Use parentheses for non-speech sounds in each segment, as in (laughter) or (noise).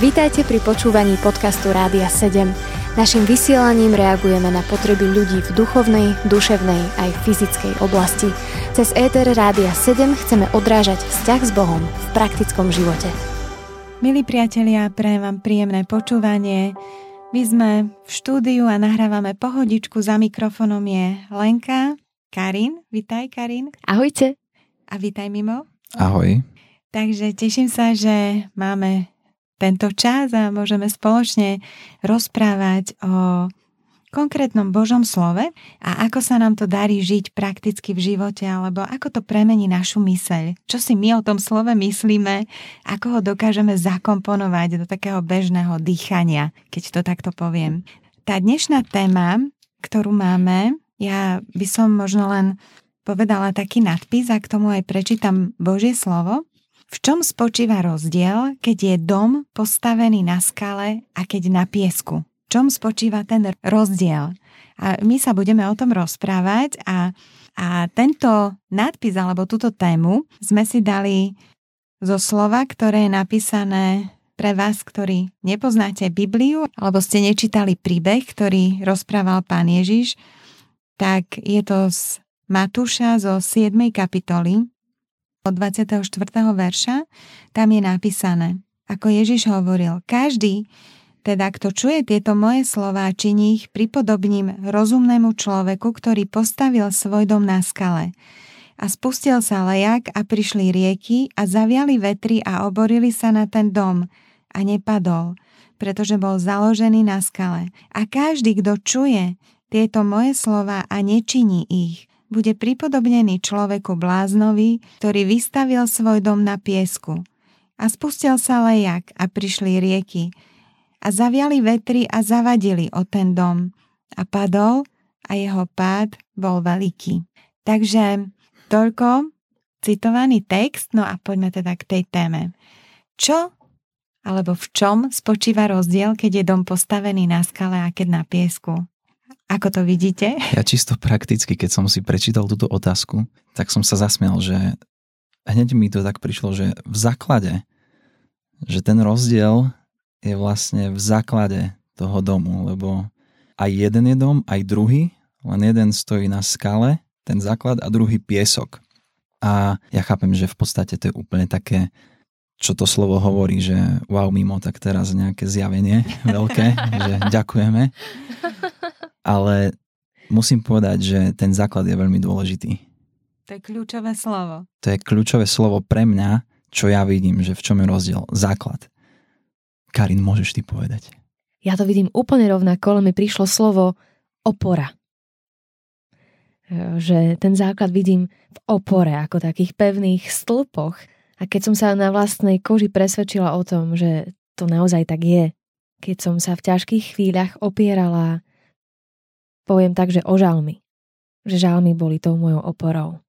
Vítajte pri počúvaní podcastu Rádia 7. Naším vysielaním reagujeme na potreby ľudí v duchovnej, duševnej aj fyzickej oblasti. Cez ETR Rádia 7 chceme odrážať vzťah s Bohom v praktickom živote. Milí priatelia, prajem vám príjemné počúvanie. My sme v štúdiu a nahrávame pohodičku. Za mikrofónom je Lenka, Karin. Vitaj, Karin. Ahojte. A vitaj, Mimo. Ahoj. Takže teším sa, že máme tento čas a môžeme spoločne rozprávať o konkrétnom Božom slove a ako sa nám to darí žiť prakticky v živote alebo ako to premení našu myseľ. Čo si my o tom slove myslíme, ako ho dokážeme zakomponovať do takého bežného dýchania, keď to takto poviem. Tá dnešná téma, ktorú máme, ja by som možno len povedala taký nadpis a k tomu aj prečítam Božie slovo. V čom spočíva rozdiel, keď je dom postavený na skale a keď na piesku? V čom spočíva ten rozdiel? A my sa budeme o tom rozprávať a, a tento nadpis alebo túto tému sme si dali zo slova, ktoré je napísané pre vás, ktorí nepoznáte Bibliu alebo ste nečítali príbeh, ktorý rozprával pán Ježiš, tak je to z Matúša zo 7. kapitoly od 24. verša, tam je napísané, ako Ježiš hovoril, každý, teda kto čuje tieto moje slova a činí ich pripodobním rozumnému človeku, ktorý postavil svoj dom na skale. A spustil sa lejak a prišli rieky a zaviali vetry a oborili sa na ten dom a nepadol, pretože bol založený na skale. A každý, kto čuje tieto moje slova a nečiní ich, bude pripodobnený človeku bláznovi, ktorý vystavil svoj dom na piesku. A spustil sa lejak a prišli rieky a zaviali vetry a zavadili o ten dom a padol a jeho pád bol veľký. Takže toľko citovaný text, no a poďme teda k tej téme. Čo alebo v čom spočíva rozdiel, keď je dom postavený na skale a keď na piesku? Ako to vidíte? Ja čisto prakticky, keď som si prečítal túto otázku, tak som sa zasmial, že hneď mi to tak prišlo, že v základe, že ten rozdiel je vlastne v základe toho domu, lebo aj jeden je dom, aj druhý, len jeden stojí na skale, ten základ, a druhý piesok. A ja chápem, že v podstate to je úplne také, čo to slovo hovorí, že wow, mimo, tak teraz nejaké zjavenie (laughs) veľké, že ďakujeme ale musím povedať, že ten základ je veľmi dôležitý. To je kľúčové slovo. To je kľúčové slovo pre mňa, čo ja vidím, že v čom je rozdiel. Základ. Karin, môžeš ty povedať. Ja to vidím úplne rovnako, ale mi prišlo slovo opora. E, že ten základ vidím v opore, ako takých pevných stĺpoch. A keď som sa na vlastnej koži presvedčila o tom, že to naozaj tak je, keď som sa v ťažkých chvíľach opierala poviem tak, že o žalmy. Že žalmy boli tou mojou oporou.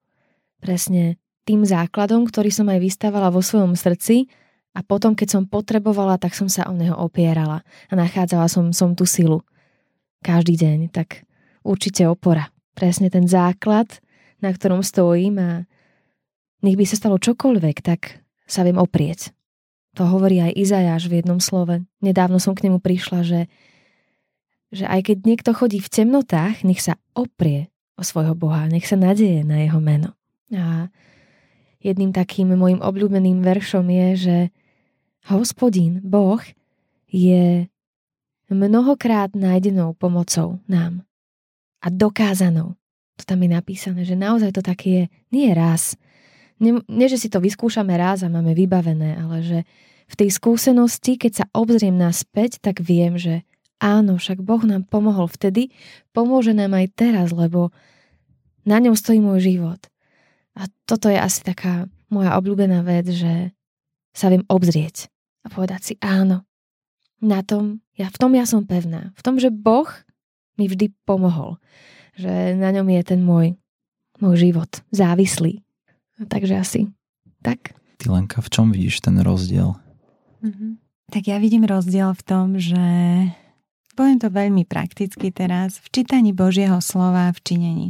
Presne tým základom, ktorý som aj vystávala vo svojom srdci a potom, keď som potrebovala, tak som sa o neho opierala a nachádzala som, som tú silu. Každý deň, tak určite opora. Presne ten základ, na ktorom stojím a nech by sa stalo čokoľvek, tak sa viem oprieť. To hovorí aj Izajáš v jednom slove. Nedávno som k nemu prišla, že že aj keď niekto chodí v temnotách, nech sa oprie o svojho Boha, nech sa nadeje na jeho meno. A jedným takým môjim obľúbeným veršom je, že hospodín, Boh, je mnohokrát nájdenou pomocou nám a dokázanou. To tam je napísané, že naozaj to také je, nie raz. Nie, nie, že si to vyskúšame raz a máme vybavené, ale že v tej skúsenosti, keď sa obzriem naspäť, tak viem, že Áno, však Boh nám pomohol vtedy, pomôže nám aj teraz, lebo na ňom stojí môj život. A toto je asi taká moja obľúbená vec, že sa viem obzrieť a povedať si áno. Na tom, ja, v tom ja som pevná. V tom, že Boh mi vždy pomohol. Že na ňom je ten môj, môj život závislý. Takže asi tak. Ty Lenka, v čom vidíš ten rozdiel? Mm-hmm. Tak ja vidím rozdiel v tom, že poviem to veľmi prakticky teraz, v čítaní Božieho slova v činení.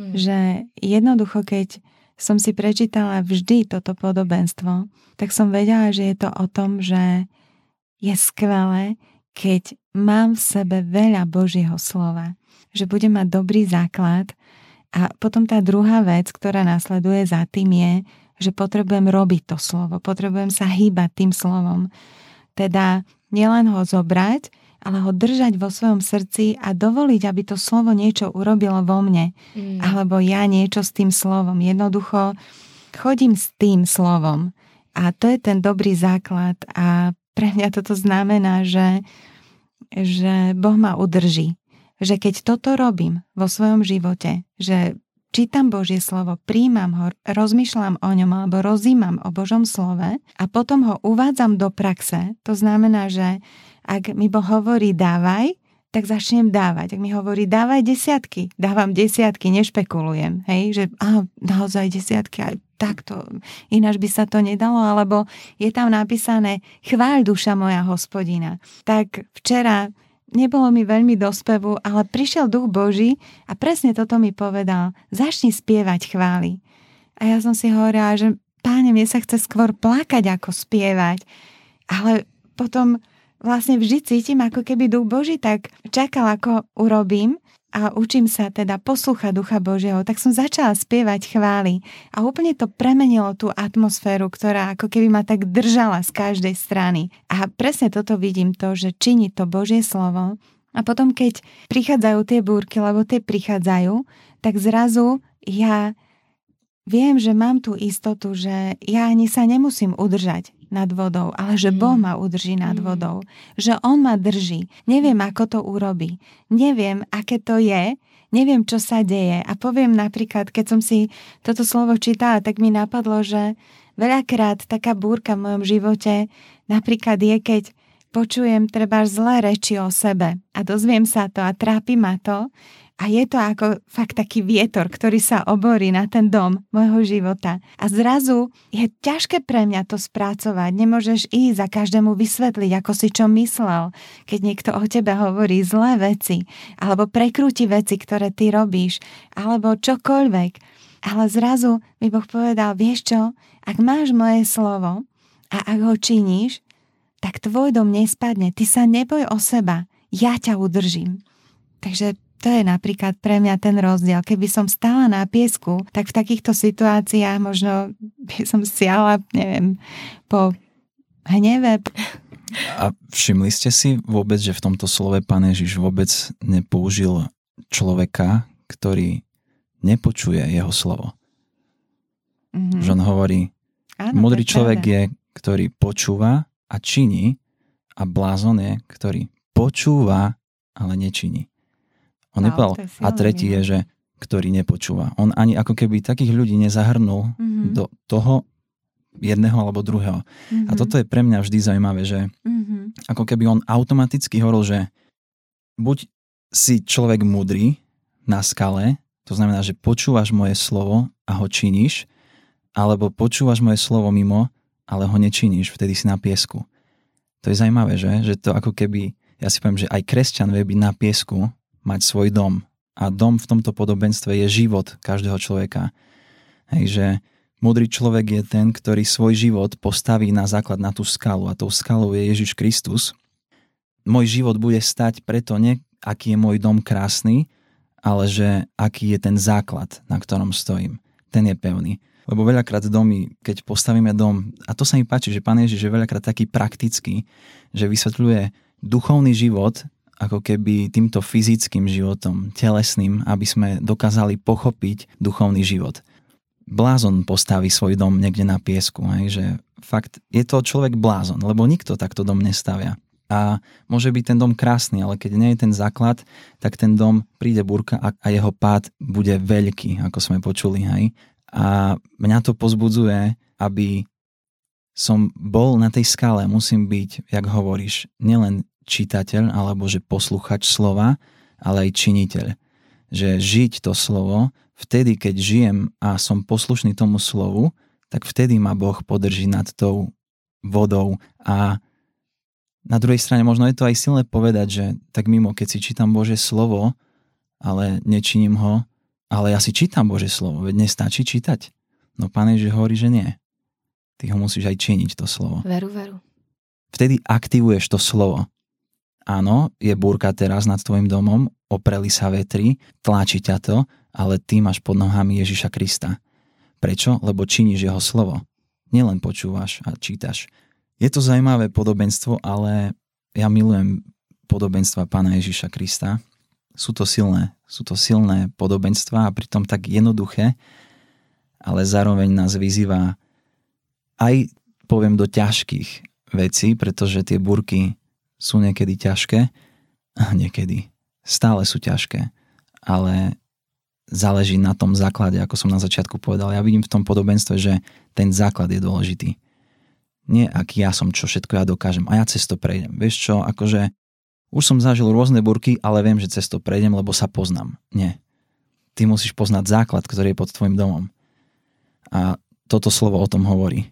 Hmm. Že jednoducho, keď som si prečítala vždy toto podobenstvo, tak som vedela, že je to o tom, že je skvelé, keď mám v sebe veľa Božieho slova, že budem mať dobrý základ a potom tá druhá vec, ktorá následuje za tým je, že potrebujem robiť to slovo, potrebujem sa hýbať tým slovom. Teda nielen ho zobrať, ale ho držať vo svojom srdci a dovoliť, aby to slovo niečo urobilo vo mne. Mm. Alebo ja niečo s tým slovom. Jednoducho chodím s tým slovom. A to je ten dobrý základ. A pre mňa toto znamená, že, že Boh ma udrží. Že keď toto robím vo svojom živote, že čítam Božie slovo, príjmam ho, rozmýšľam o ňom alebo rozímam o Božom slove a potom ho uvádzam do praxe, to znamená, že ak mi Boh hovorí dávaj, tak začnem dávať. Ak mi hovorí dávaj desiatky, dávam desiatky, nešpekulujem. Hej, že á, naozaj desiatky, aj takto, ináč by sa to nedalo, alebo je tam napísané chváľ duša moja hospodina. Tak včera nebolo mi veľmi do spevu, ale prišiel duch Boží a presne toto mi povedal. Začni spievať chvály. A ja som si hovorila, že páne, mne sa chce skôr plakať ako spievať. Ale potom vlastne vždy cítim, ako keby duch Boží tak čakal, ako urobím a učím sa teda poslúchať Ducha Božieho, tak som začala spievať chvály a úplne to premenilo tú atmosféru, ktorá ako keby ma tak držala z každej strany. A presne toto vidím to, že činí to Božie slovo. A potom keď prichádzajú tie búrky, lebo tie prichádzajú, tak zrazu ja viem, že mám tú istotu, že ja ani sa nemusím udržať nad vodou, ale že Boh mm. ma udrží nad mm. vodou. Že On ma drží. Neviem, ako to urobí. Neviem, aké to je. Neviem, čo sa deje. A poviem napríklad, keď som si toto slovo čítala, tak mi napadlo, že veľakrát taká búrka v mojom živote napríklad je, keď počujem treba zlé reči o sebe a dozviem sa to a trápi ma to a je to ako fakt taký vietor, ktorý sa oborí na ten dom môjho života. A zrazu je ťažké pre mňa to spracovať. Nemôžeš ísť a každému vysvetliť, ako si čo myslel, keď niekto o tebe hovorí zlé veci, alebo prekrúti veci, ktoré ty robíš, alebo čokoľvek. Ale zrazu mi Boh povedal, vieš čo, ak máš moje slovo a ak ho činíš, tak tvoj dom nespadne. Ty sa neboj o seba. Ja ťa udržím. Takže to je napríklad pre mňa ten rozdiel. Keby som stála na piesku, tak v takýchto situáciách možno by som siala, neviem, po hneve. A všimli ste si vôbec, že v tomto slove Pán Ježiš vôbec nepoužil človeka, ktorý nepočuje jeho slovo. Mm-hmm. Že on hovorí, Áno, modrý človek pravda. je, ktorý počúva a činí a blázon je, ktorý počúva, ale nečiní. On wow, nepovedal, a tretí je, že ktorý nepočúva. On ani ako keby takých ľudí nezahrnul mm-hmm. do toho jedného alebo druhého. Mm-hmm. A toto je pre mňa vždy zaujímavé, že mm-hmm. ako keby on automaticky hovoril, že buď si človek múdry na skale, to znamená, že počúvaš moje slovo a ho činíš, alebo počúvaš moje slovo mimo, ale ho nečiníš, vtedy si na piesku. To je zaujímavé, že? Že to ako keby, ja si poviem, že aj kresťan vie byť na piesku, mať svoj dom. A dom v tomto podobenstve je život každého človeka. Hej, že múdry človek je ten, ktorý svoj život postaví na základ na tú skalu a tou skalou je Ježiš Kristus. Môj život bude stať preto nie, aký je môj dom krásny, ale že aký je ten základ, na ktorom stojím. Ten je pevný. Lebo veľakrát domy, keď postavíme dom, a to sa mi páči, že Pán Ježiš je veľakrát taký praktický, že vysvetľuje duchovný život ako keby týmto fyzickým životom, telesným, aby sme dokázali pochopiť duchovný život. Blázon postaví svoj dom niekde na piesku, hej, že fakt je to človek blázon, lebo nikto takto dom nestavia. A môže byť ten dom krásny, ale keď nie je ten základ, tak ten dom príde burka a, jeho pád bude veľký, ako sme počuli. Hej. A mňa to pozbudzuje, aby som bol na tej skale, musím byť, jak hovoríš, nielen čitateľ alebo že posluchač slova, ale aj činiteľ. Že žiť to slovo, vtedy keď žijem a som poslušný tomu slovu, tak vtedy ma Boh podrží nad tou vodou a na druhej strane možno je to aj silné povedať, že tak mimo, keď si čítam Bože slovo, ale nečiním ho, ale ja si čítam Bože slovo, veď nestačí čítať. No Pán Ježiš hovorí, že nie. Ty ho musíš aj činiť, to slovo. Veru, veru. vtedy aktivuješ to slovo. Áno, je búrka teraz nad tvojim domom, opreli sa vetri, tlačí ťa to, ale ty máš pod nohami Ježiša Krista. Prečo? Lebo činíš jeho slovo. Nielen počúvaš a čítaš. Je to zaujímavé podobenstvo, ale ja milujem podobenstva pána Ježiša Krista. Sú to silné, sú to silné podobenstva a pritom tak jednoduché, ale zároveň nás vyzýva aj, poviem, do ťažkých vecí, pretože tie burky sú niekedy ťažké (laughs) niekedy stále sú ťažké, ale záleží na tom základe, ako som na začiatku povedal. Ja vidím v tom podobenstve, že ten základ je dôležitý. Nie aký ja som, čo všetko ja dokážem a ja cez to prejdem. Vieš čo, akože už som zažil rôzne burky, ale viem, že cez to prejdem, lebo sa poznám. Nie. Ty musíš poznať základ, ktorý je pod tvojim domom. A toto slovo o tom hovorí.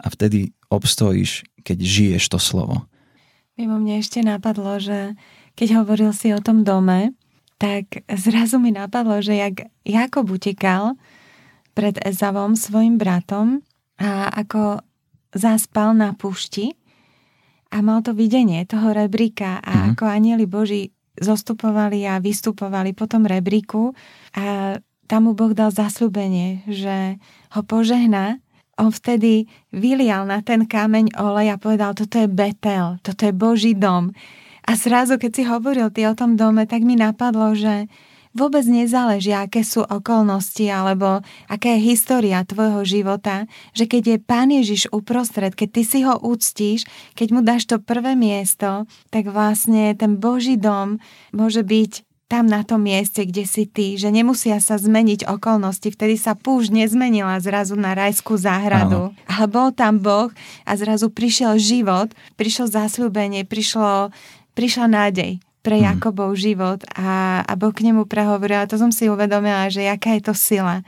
A vtedy obstojíš, keď žiješ to slovo. Mimo mne ešte napadlo, že keď hovoril si o tom dome, tak zrazu mi napadlo, že jak Jakob utekal pred Ezavom svojim bratom a ako zaspal na púšti a mal to videnie toho rebríka a mm-hmm. ako anieli Boží zostupovali a vystupovali po tom rebríku a tam mu Boh dal zasľubenie, že ho požehná on vtedy vylial na ten kameň olej a povedal, toto je Betel, toto je Boží dom. A zrazu, keď si hovoril ty o tom dome, tak mi napadlo, že vôbec nezáleží, aké sú okolnosti alebo aká je história tvojho života, že keď je Pán Ježiš uprostred, keď ty si ho úctíš, keď mu dáš to prvé miesto, tak vlastne ten Boží dom môže byť tam na tom mieste, kde si ty, že nemusia sa zmeniť okolnosti. Vtedy sa púšť nezmenila zrazu na rajskú záhradu, Áno. ale bol tam Boh a zrazu prišiel život, prišlo zasľúbenie, prišlo, prišla nádej pre mhm. Jakobov život a, a Boh k nemu prehovoril. A to som si uvedomila, že jaká je to sila.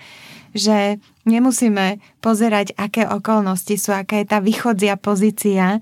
Že nemusíme pozerať, aké okolnosti sú, aká je tá vychodzia pozícia,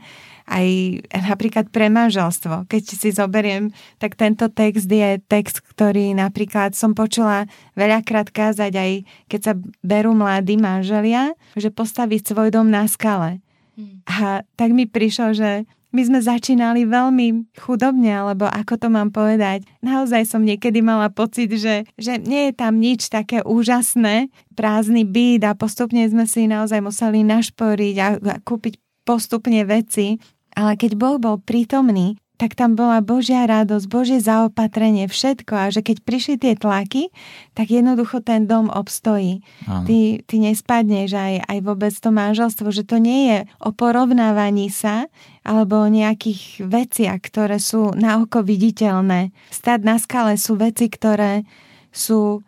aj napríklad pre manželstvo. Keď si zoberiem, tak tento text je text, ktorý napríklad som počula veľakrát kázať aj keď sa berú mladí manželia, že postaviť svoj dom na skale. Hmm. A tak mi prišlo, že my sme začínali veľmi chudobne, alebo ako to mám povedať. Naozaj som niekedy mala pocit, že, že nie je tam nič také úžasné, prázdny byt a postupne sme si naozaj museli našporiť a, a kúpiť postupne veci ale keď Boh bol prítomný, tak tam bola Božia radosť, Božie zaopatrenie, všetko a že keď prišli tie tlaky, tak jednoducho ten dom obstojí. Ty, ty nespadneš aj, aj vôbec to manželstvo, že to nie je o porovnávaní sa alebo o nejakých veciach, ktoré sú na oko viditeľné. Stať na skale sú veci, ktoré sú,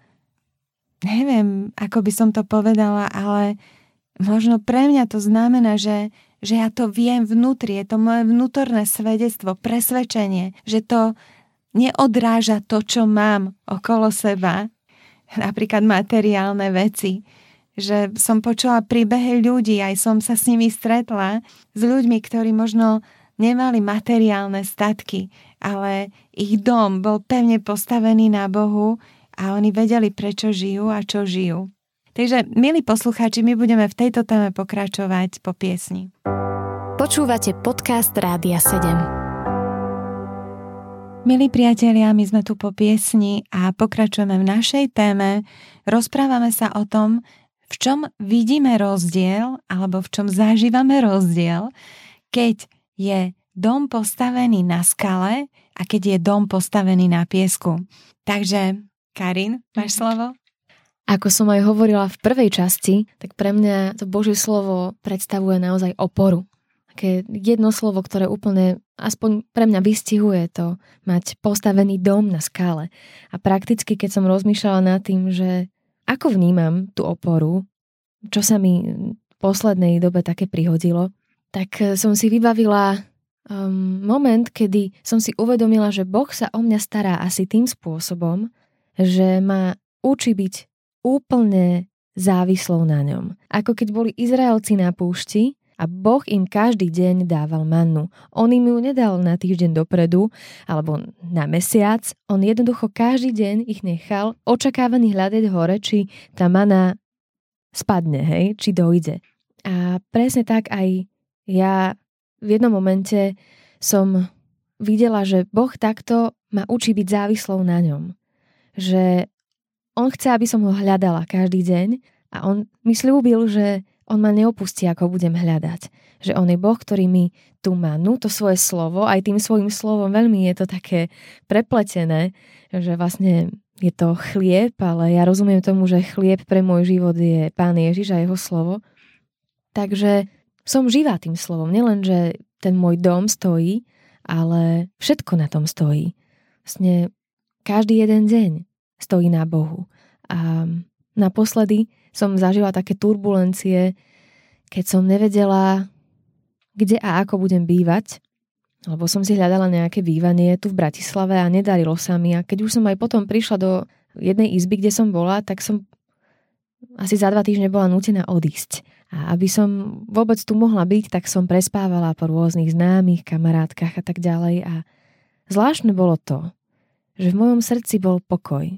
neviem, ako by som to povedala, ale možno pre mňa to znamená, že že ja to viem vnútri, je to moje vnútorné svedectvo, presvedčenie, že to neodráža to, čo mám okolo seba, napríklad materiálne veci, že som počula príbehy ľudí, aj som sa s nimi stretla, s ľuďmi, ktorí možno nemali materiálne statky, ale ich dom bol pevne postavený na Bohu a oni vedeli, prečo žijú a čo žijú. Takže, milí poslucháči, my budeme v tejto téme pokračovať po piesni. Počúvate podcast Rádia 7. Milí priatelia, my sme tu po piesni a pokračujeme v našej téme. Rozprávame sa o tom, v čom vidíme rozdiel alebo v čom zažívame rozdiel, keď je dom postavený na skale a keď je dom postavený na piesku. Takže, Karin, máš mhm. slovo? Ako som aj hovorila v prvej časti, tak pre mňa to Božie slovo predstavuje naozaj oporu. Také jedno slovo, ktoré úplne, aspoň pre mňa vystihuje to, mať postavený dom na skále. A prakticky, keď som rozmýšľala nad tým, že ako vnímam tú oporu, čo sa mi v poslednej dobe také prihodilo, tak som si vybavila um, moment, kedy som si uvedomila, že Boh sa o mňa stará asi tým spôsobom, že ma učí byť úplne závislou na ňom. Ako keď boli Izraelci na púšti a Boh im každý deň dával mannu. On im ju nedal na týždeň dopredu alebo na mesiac, on jednoducho každý deň ich nechal očakávaný hľadať hore, či tá mana spadne, hej, či dojde. A presne tak aj ja v jednom momente som videla, že Boh takto ma učí byť závislou na ňom. Že on chce, aby som ho hľadala každý deň a on mi slúbil, že on ma neopustí, ako budem hľadať. Že on je Boh, ktorý mi tu manú, to svoje slovo, aj tým svojim slovom veľmi je to také prepletené, že vlastne je to chlieb, ale ja rozumiem tomu, že chlieb pre môj život je Pán Ježiš a jeho slovo. Takže som živá tým slovom. Nielen, že ten môj dom stojí, ale všetko na tom stojí. Vlastne každý jeden deň stojí na Bohu. A naposledy som zažila také turbulencie, keď som nevedela, kde a ako budem bývať, lebo som si hľadala nejaké bývanie tu v Bratislave a nedarilo sa mi. A keď už som aj potom prišla do jednej izby, kde som bola, tak som asi za dva týždne bola nútená odísť. A aby som vôbec tu mohla byť, tak som prespávala po rôznych známych, kamarátkach a tak ďalej. A zvláštne bolo to, že v mojom srdci bol pokoj.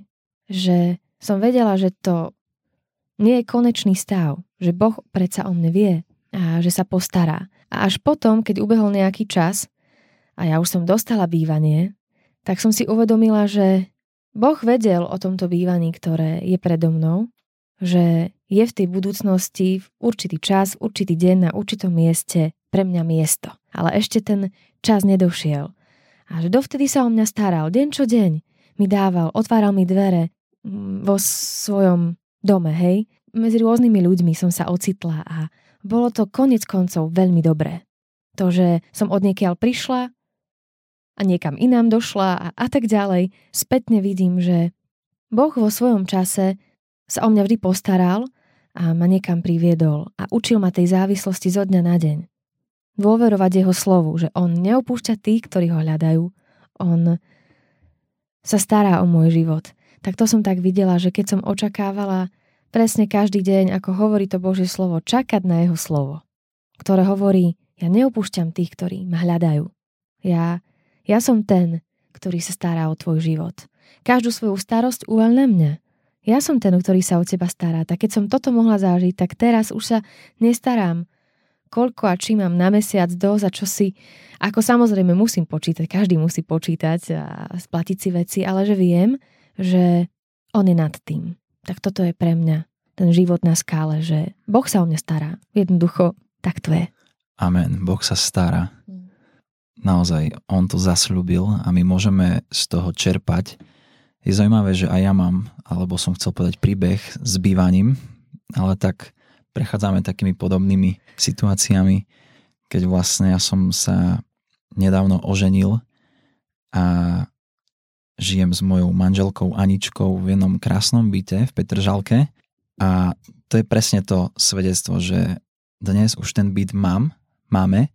Že som vedela, že to nie je konečný stav, že Boh predsa o mne vie a že sa postará. A až potom, keď ubehol nejaký čas a ja už som dostala bývanie, tak som si uvedomila, že Boh vedel o tomto bývaní, ktoré je predo mnou, že je v tej budúcnosti v určitý čas, v určitý deň na určitom mieste pre mňa miesto. Ale ešte ten čas nedošiel. A že dovtedy sa o mňa staral, deň čo deň. Mi dával, otváral mi dvere vo svojom dome, hej. Medzi rôznymi ľuďmi som sa ocitla a bolo to konec koncov veľmi dobré. To, že som od niekiaľ prišla a niekam inám došla a, a tak ďalej, spätne vidím, že Boh vo svojom čase sa o mňa vždy postaral a ma niekam priviedol a učil ma tej závislosti zo dňa na deň. Dôverovať jeho slovu, že on neopúšťa tých, ktorí ho hľadajú. On sa stará o môj život. Tak to som tak videla, že keď som očakávala presne každý deň, ako hovorí to Božie slovo, čakať na jeho slovo, ktoré hovorí, ja neopúšťam tých, ktorí ma hľadajú. Ja, ja som ten, ktorý sa stará o tvoj život. Každú svoju starosť uval na mňa. Ja som ten, ktorý sa o teba stará. Tak keď som toto mohla zážiť, tak teraz už sa nestarám koľko a či mám na mesiac dosť a čo si, ako samozrejme musím počítať, každý musí počítať a splatiť si veci, ale že viem, že on je nad tým tak toto je pre mňa ten život na skále, že Boh sa o mňa stará. Jednoducho, tak to je. Amen. Boh sa stará. Mm. Naozaj, On to zasľúbil a my môžeme z toho čerpať. Je zaujímavé, že aj ja mám, alebo som chcel povedať príbeh s bývaním, ale tak prechádzame takými podobnými situáciami, keď vlastne ja som sa nedávno oženil a žijem s mojou manželkou Aničkou v jednom krásnom byte v Petržalke a to je presne to svedectvo, že dnes už ten byt mám, máme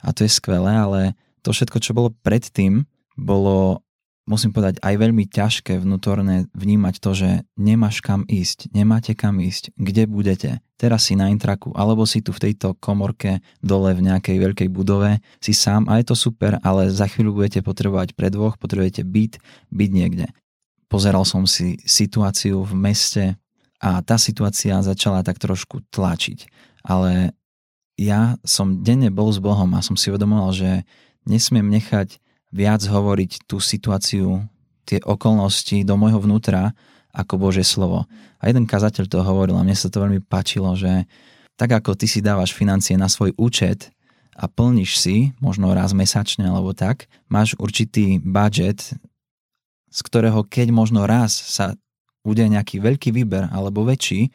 a to je skvelé, ale to všetko, čo bolo predtým, bolo musím povedať, aj veľmi ťažké vnútorne vnímať to, že nemáš kam ísť, nemáte kam ísť, kde budete. Teraz si na intraku, alebo si tu v tejto komorke dole v nejakej veľkej budove, si sám a je to super, ale za chvíľu budete potrebovať pre dvoch, potrebujete byť, byť niekde. Pozeral som si situáciu v meste a tá situácia začala tak trošku tlačiť. Ale ja som denne bol s Bohom a som si uvedomoval, že nesmiem nechať viac hovoriť tú situáciu, tie okolnosti do môjho vnútra ako Božie slovo. A jeden kazateľ to hovoril a mne sa to veľmi páčilo, že tak ako ty si dávaš financie na svoj účet a plníš si, možno raz mesačne alebo tak, máš určitý budget, z ktorého keď možno raz sa udeje nejaký veľký výber alebo väčší,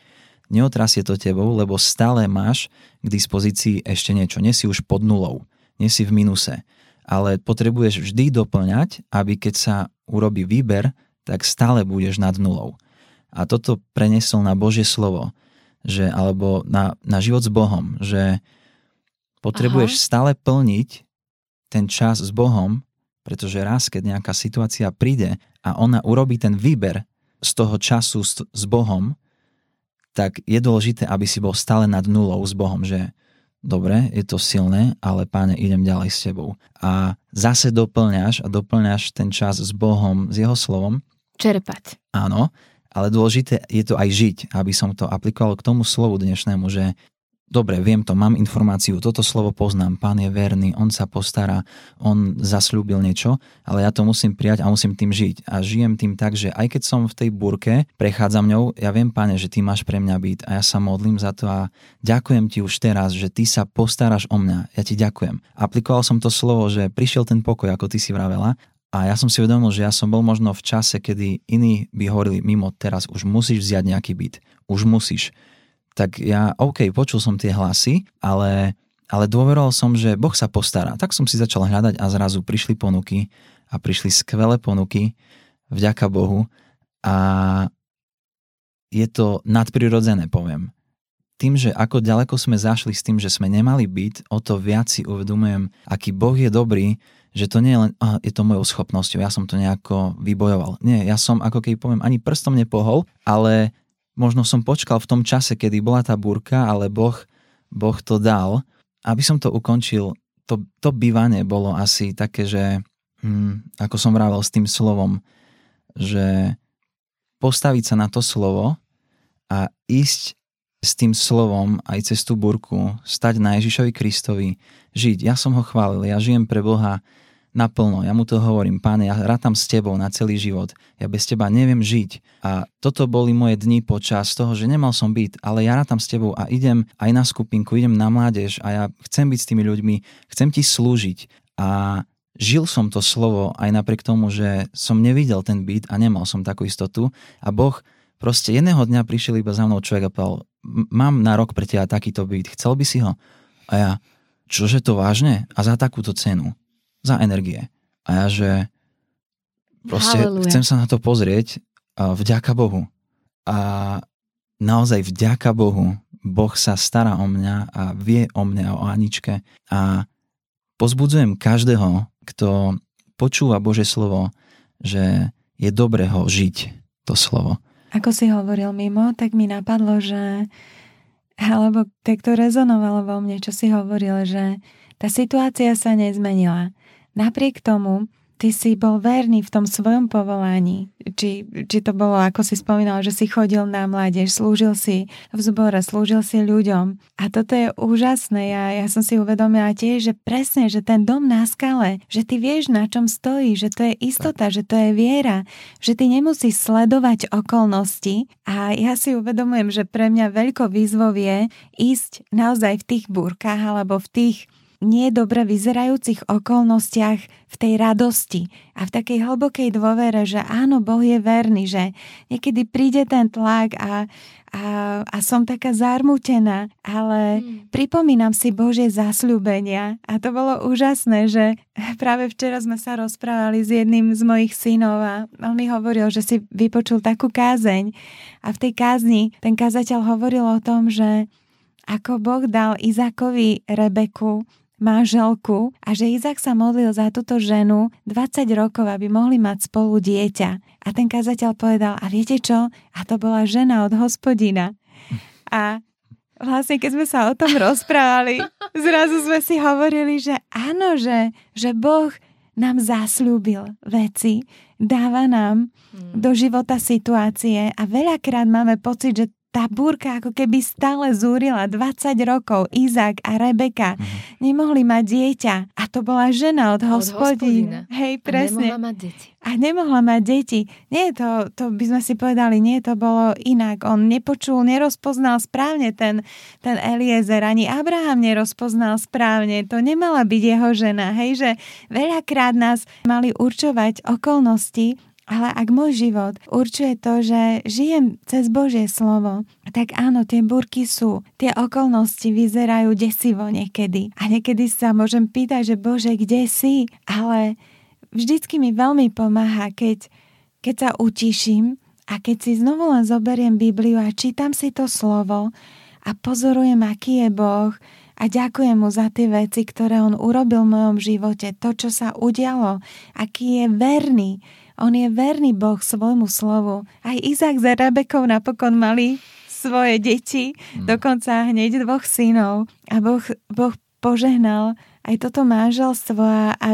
neotrasie to tebou, lebo stále máš k dispozícii ešte niečo. Nie si už pod nulou, nie si v minuse ale potrebuješ vždy doplňať, aby keď sa urobí výber, tak stále budeš nad nulou. A toto prenesol na Božie slovo, že, alebo na, na život s Bohom, že potrebuješ Aha. stále plniť ten čas s Bohom, pretože raz, keď nejaká situácia príde a ona urobí ten výber z toho času s, s Bohom, tak je dôležité, aby si bol stále nad nulou s Bohom, že dobre, je to silné, ale páne, idem ďalej s tebou. A zase doplňaš a doplňaš ten čas s Bohom, s jeho slovom. Čerpať. Áno, ale dôležité je to aj žiť, aby som to aplikoval k tomu slovu dnešnému, že dobre, viem to, mám informáciu, toto slovo poznám, pán je verný, on sa postará, on zasľúbil niečo, ale ja to musím prijať a musím tým žiť. A žijem tým tak, že aj keď som v tej búrke, prechádzam ňou, ja viem, pane, že ty máš pre mňa byť a ja sa modlím za to a ďakujem ti už teraz, že ty sa postaráš o mňa. Ja ti ďakujem. Aplikoval som to slovo, že prišiel ten pokoj, ako ty si vravela, a ja som si uvedomil, že ja som bol možno v čase, kedy iní by hovorili mimo teraz, už musíš vziať nejaký byt. Už musíš tak ja, OK, počul som tie hlasy, ale, ale dôveroval som, že Boh sa postará. Tak som si začal hľadať a zrazu prišli ponuky a prišli skvelé ponuky, vďaka Bohu. A je to nadprirodzené, poviem. Tým, že ako ďaleko sme zašli s tým, že sme nemali byť, o to viac si uvedomujem, aký Boh je dobrý, že to nie je len, ah, je to mojou schopnosťou, ja som to nejako vybojoval. Nie, ja som, ako keď poviem, ani prstom nepohol, ale možno som počkal v tom čase, kedy bola tá búrka, ale Boh, boh to dal. Aby som to ukončil, to, to bývanie bolo asi také, že hm, ako som vravel s tým slovom, že postaviť sa na to slovo a ísť s tým slovom aj cez tú burku, stať na Ježišovi Kristovi, žiť. Ja som ho chválil, ja žijem pre Boha, naplno. Ja mu to hovorím, páne, ja rátam s tebou na celý život. Ja bez teba neviem žiť. A toto boli moje dni počas toho, že nemal som byť, ale ja rátam s tebou a idem aj na skupinku, idem na mládež a ja chcem byť s tými ľuďmi, chcem ti slúžiť. A žil som to slovo aj napriek tomu, že som nevidel ten byt a nemal som takú istotu. A Boh proste jedného dňa prišiel iba za mnou človek a povedal, mám na rok pre teba takýto byt, chcel by si ho? A ja, čože to vážne? A za takúto cenu? Za energie. A ja, že proste Halleluja. chcem sa na to pozrieť a vďaka Bohu. A naozaj vďaka Bohu Boh sa stará o mňa a vie o mňa, o Aničke a pozbudzujem každého, kto počúva Bože slovo, že je dobré ho žiť, to slovo. Ako si hovoril mimo, tak mi napadlo, že alebo tak to rezonovalo vo mne, čo si hovoril, že tá situácia sa nezmenila. Napriek tomu, ty si bol verný v tom svojom povolaní. Či, či to bolo, ako si spomínal, že si chodil na mládež, slúžil si v zbore, slúžil si ľuďom. A toto je úžasné. Ja, ja som si uvedomila tiež, že presne, že ten dom na skale, že ty vieš, na čom stojí, že to je istota, že to je viera, že ty nemusíš sledovať okolnosti. A ja si uvedomujem, že pre mňa veľkou výzvou je ísť naozaj v tých búrkach alebo v tých nie dobre vyzerajúcich okolnostiach v tej radosti a v takej hlbokej dôvere, že áno, Boh je verný, že niekedy príde ten tlak a, a, a som taká zarmutená, ale mm. pripomínam si Božie zasľúbenia a to bolo úžasné, že práve včera sme sa rozprávali s jedným z mojich synov a on mi hovoril, že si vypočul takú kázeň a v tej kázni ten kazateľ hovoril o tom, že ako Boh dal Izakovi Rebeku, manželku a že Izak sa modlil za túto ženu 20 rokov, aby mohli mať spolu dieťa. A ten kazateľ povedal, a viete čo? A to bola žena od hospodina. (laughs) A vlastne keď sme sa o tom rozprávali, zrazu sme si hovorili, že áno, že, že Boh nám zasľúbil veci, dáva nám hmm. do života situácie a veľakrát máme pocit, že tá búrka ako keby stále zúrila 20 rokov. Izák a Rebeka mm. nemohli mať dieťa a to bola žena od, od hospodína. Hej, presne. A nemohla mať deti. A nemohla mať deti. Nie, to, to by sme si povedali, nie, to bolo inak. On nepočul, nerozpoznal správne ten, ten Eliezer, ani Abraham nerozpoznal správne. To nemala byť jeho žena. Hej, že veľakrát nás mali určovať okolnosti, ale ak môj život určuje to, že žijem cez Božie slovo, tak áno, tie burky sú. Tie okolnosti vyzerajú desivo niekedy. A niekedy sa môžem pýtať, že Bože, kde si? Ale vždycky mi veľmi pomáha, keď, keď sa utiším a keď si znovu len zoberiem Bibliu a čítam si to slovo a pozorujem, aký je Boh, a ďakujem mu za tie veci, ktoré on urobil v mojom živote, to, čo sa udialo, aký je verný, on je verný Boh svojmu slovu. Aj Izák za Rebekou napokon mali svoje deti, mm. dokonca hneď dvoch synov. A Boh, boh požehnal aj toto manželstvo a, a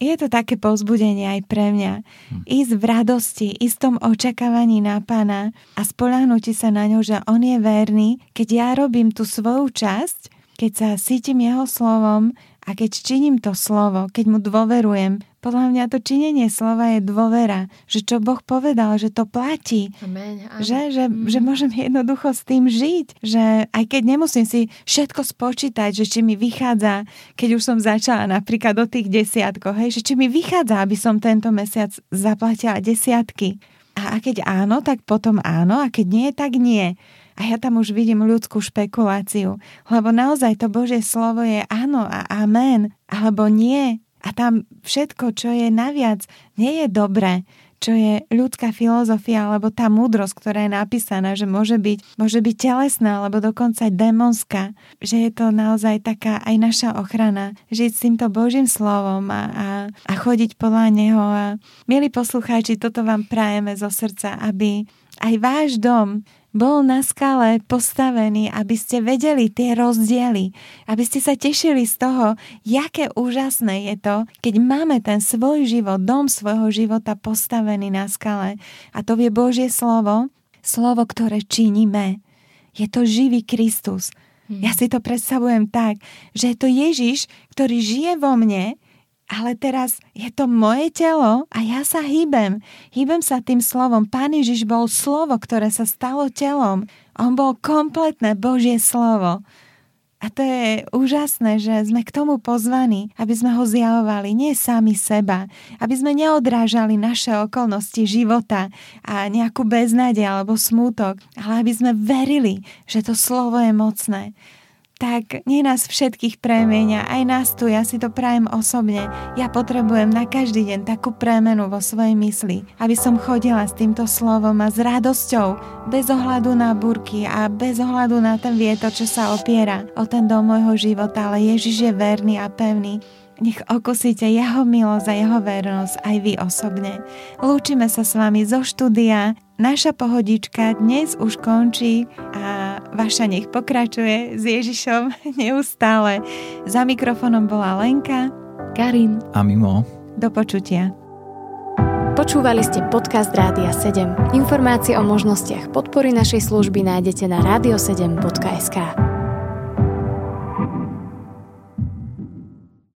je to také pozbudenie aj pre mňa. Hm. Ísť v radosti, ísť v tom očakávaní na pána a spoláhnuti sa na ňo, že on je verný, keď ja robím tú svoju časť, keď sa sítim jeho slovom a keď činím to slovo, keď mu dôverujem, podľa mňa to činenie slova je dôvera, že čo Boh povedal, že to platí. Amen, amen. Že, že, mm. že môžem jednoducho s tým žiť. Že aj keď nemusím si všetko spočítať, že či mi vychádza, keď už som začala napríklad do tých desiatkov, hej, že či mi vychádza, aby som tento mesiac zaplatila desiatky. A keď áno, tak potom áno, a keď nie, tak nie. A ja tam už vidím ľudskú špekuláciu, lebo naozaj to Božie slovo je áno a amen, alebo nie. A tam všetko, čo je naviac, nie je dobré, čo je ľudská filozofia, alebo tá múdrosť, ktorá je napísaná, že môže byť, môže byť telesná, alebo dokonca aj démonská, že je to naozaj taká aj naša ochrana, žiť s týmto Božím slovom a, a, a chodiť podľa Neho. A, milí poslucháči, toto vám prajeme zo srdca, aby aj váš dom bol na skale postavený, aby ste vedeli tie rozdiely, aby ste sa tešili z toho, jaké úžasné je to, keď máme ten svoj život, dom svojho života postavený na skale. A to je Božie slovo, slovo, ktoré činíme. Je to živý Kristus. Hmm. Ja si to predstavujem tak, že je to Ježiš, ktorý žije vo mne, ale teraz je to moje telo a ja sa hýbem. Hýbem sa tým slovom. Pán Ježiš bol slovo, ktoré sa stalo telom. On bol kompletné Božie slovo. A to je úžasné, že sme k tomu pozvaní, aby sme ho zjavovali nie sami seba, aby sme neodrážali naše okolnosti života a nejakú beznádej alebo smútok, ale aby sme verili, že to slovo je mocné tak nie nás všetkých premenia, aj nás tu, ja si to prajem osobne. Ja potrebujem na každý deň takú premenu vo svojej mysli, aby som chodila s týmto slovom a s radosťou, bez ohľadu na burky a bez ohľadu na ten vietor, čo sa opiera o ten dom môjho života, ale Ježiš je verný a pevný nech okusíte jeho milosť a jeho vernosť aj vy osobne. Lúčime sa s vami zo štúdia. Naša pohodička dnes už končí a vaša nech pokračuje s Ježišom (laughs) neustále. Za mikrofonom bola Lenka, Karin a Mimo. Do počutia. Počúvali ste podcast Rádia 7. Informácie o možnostiach podpory našej služby nájdete na radio7.sk.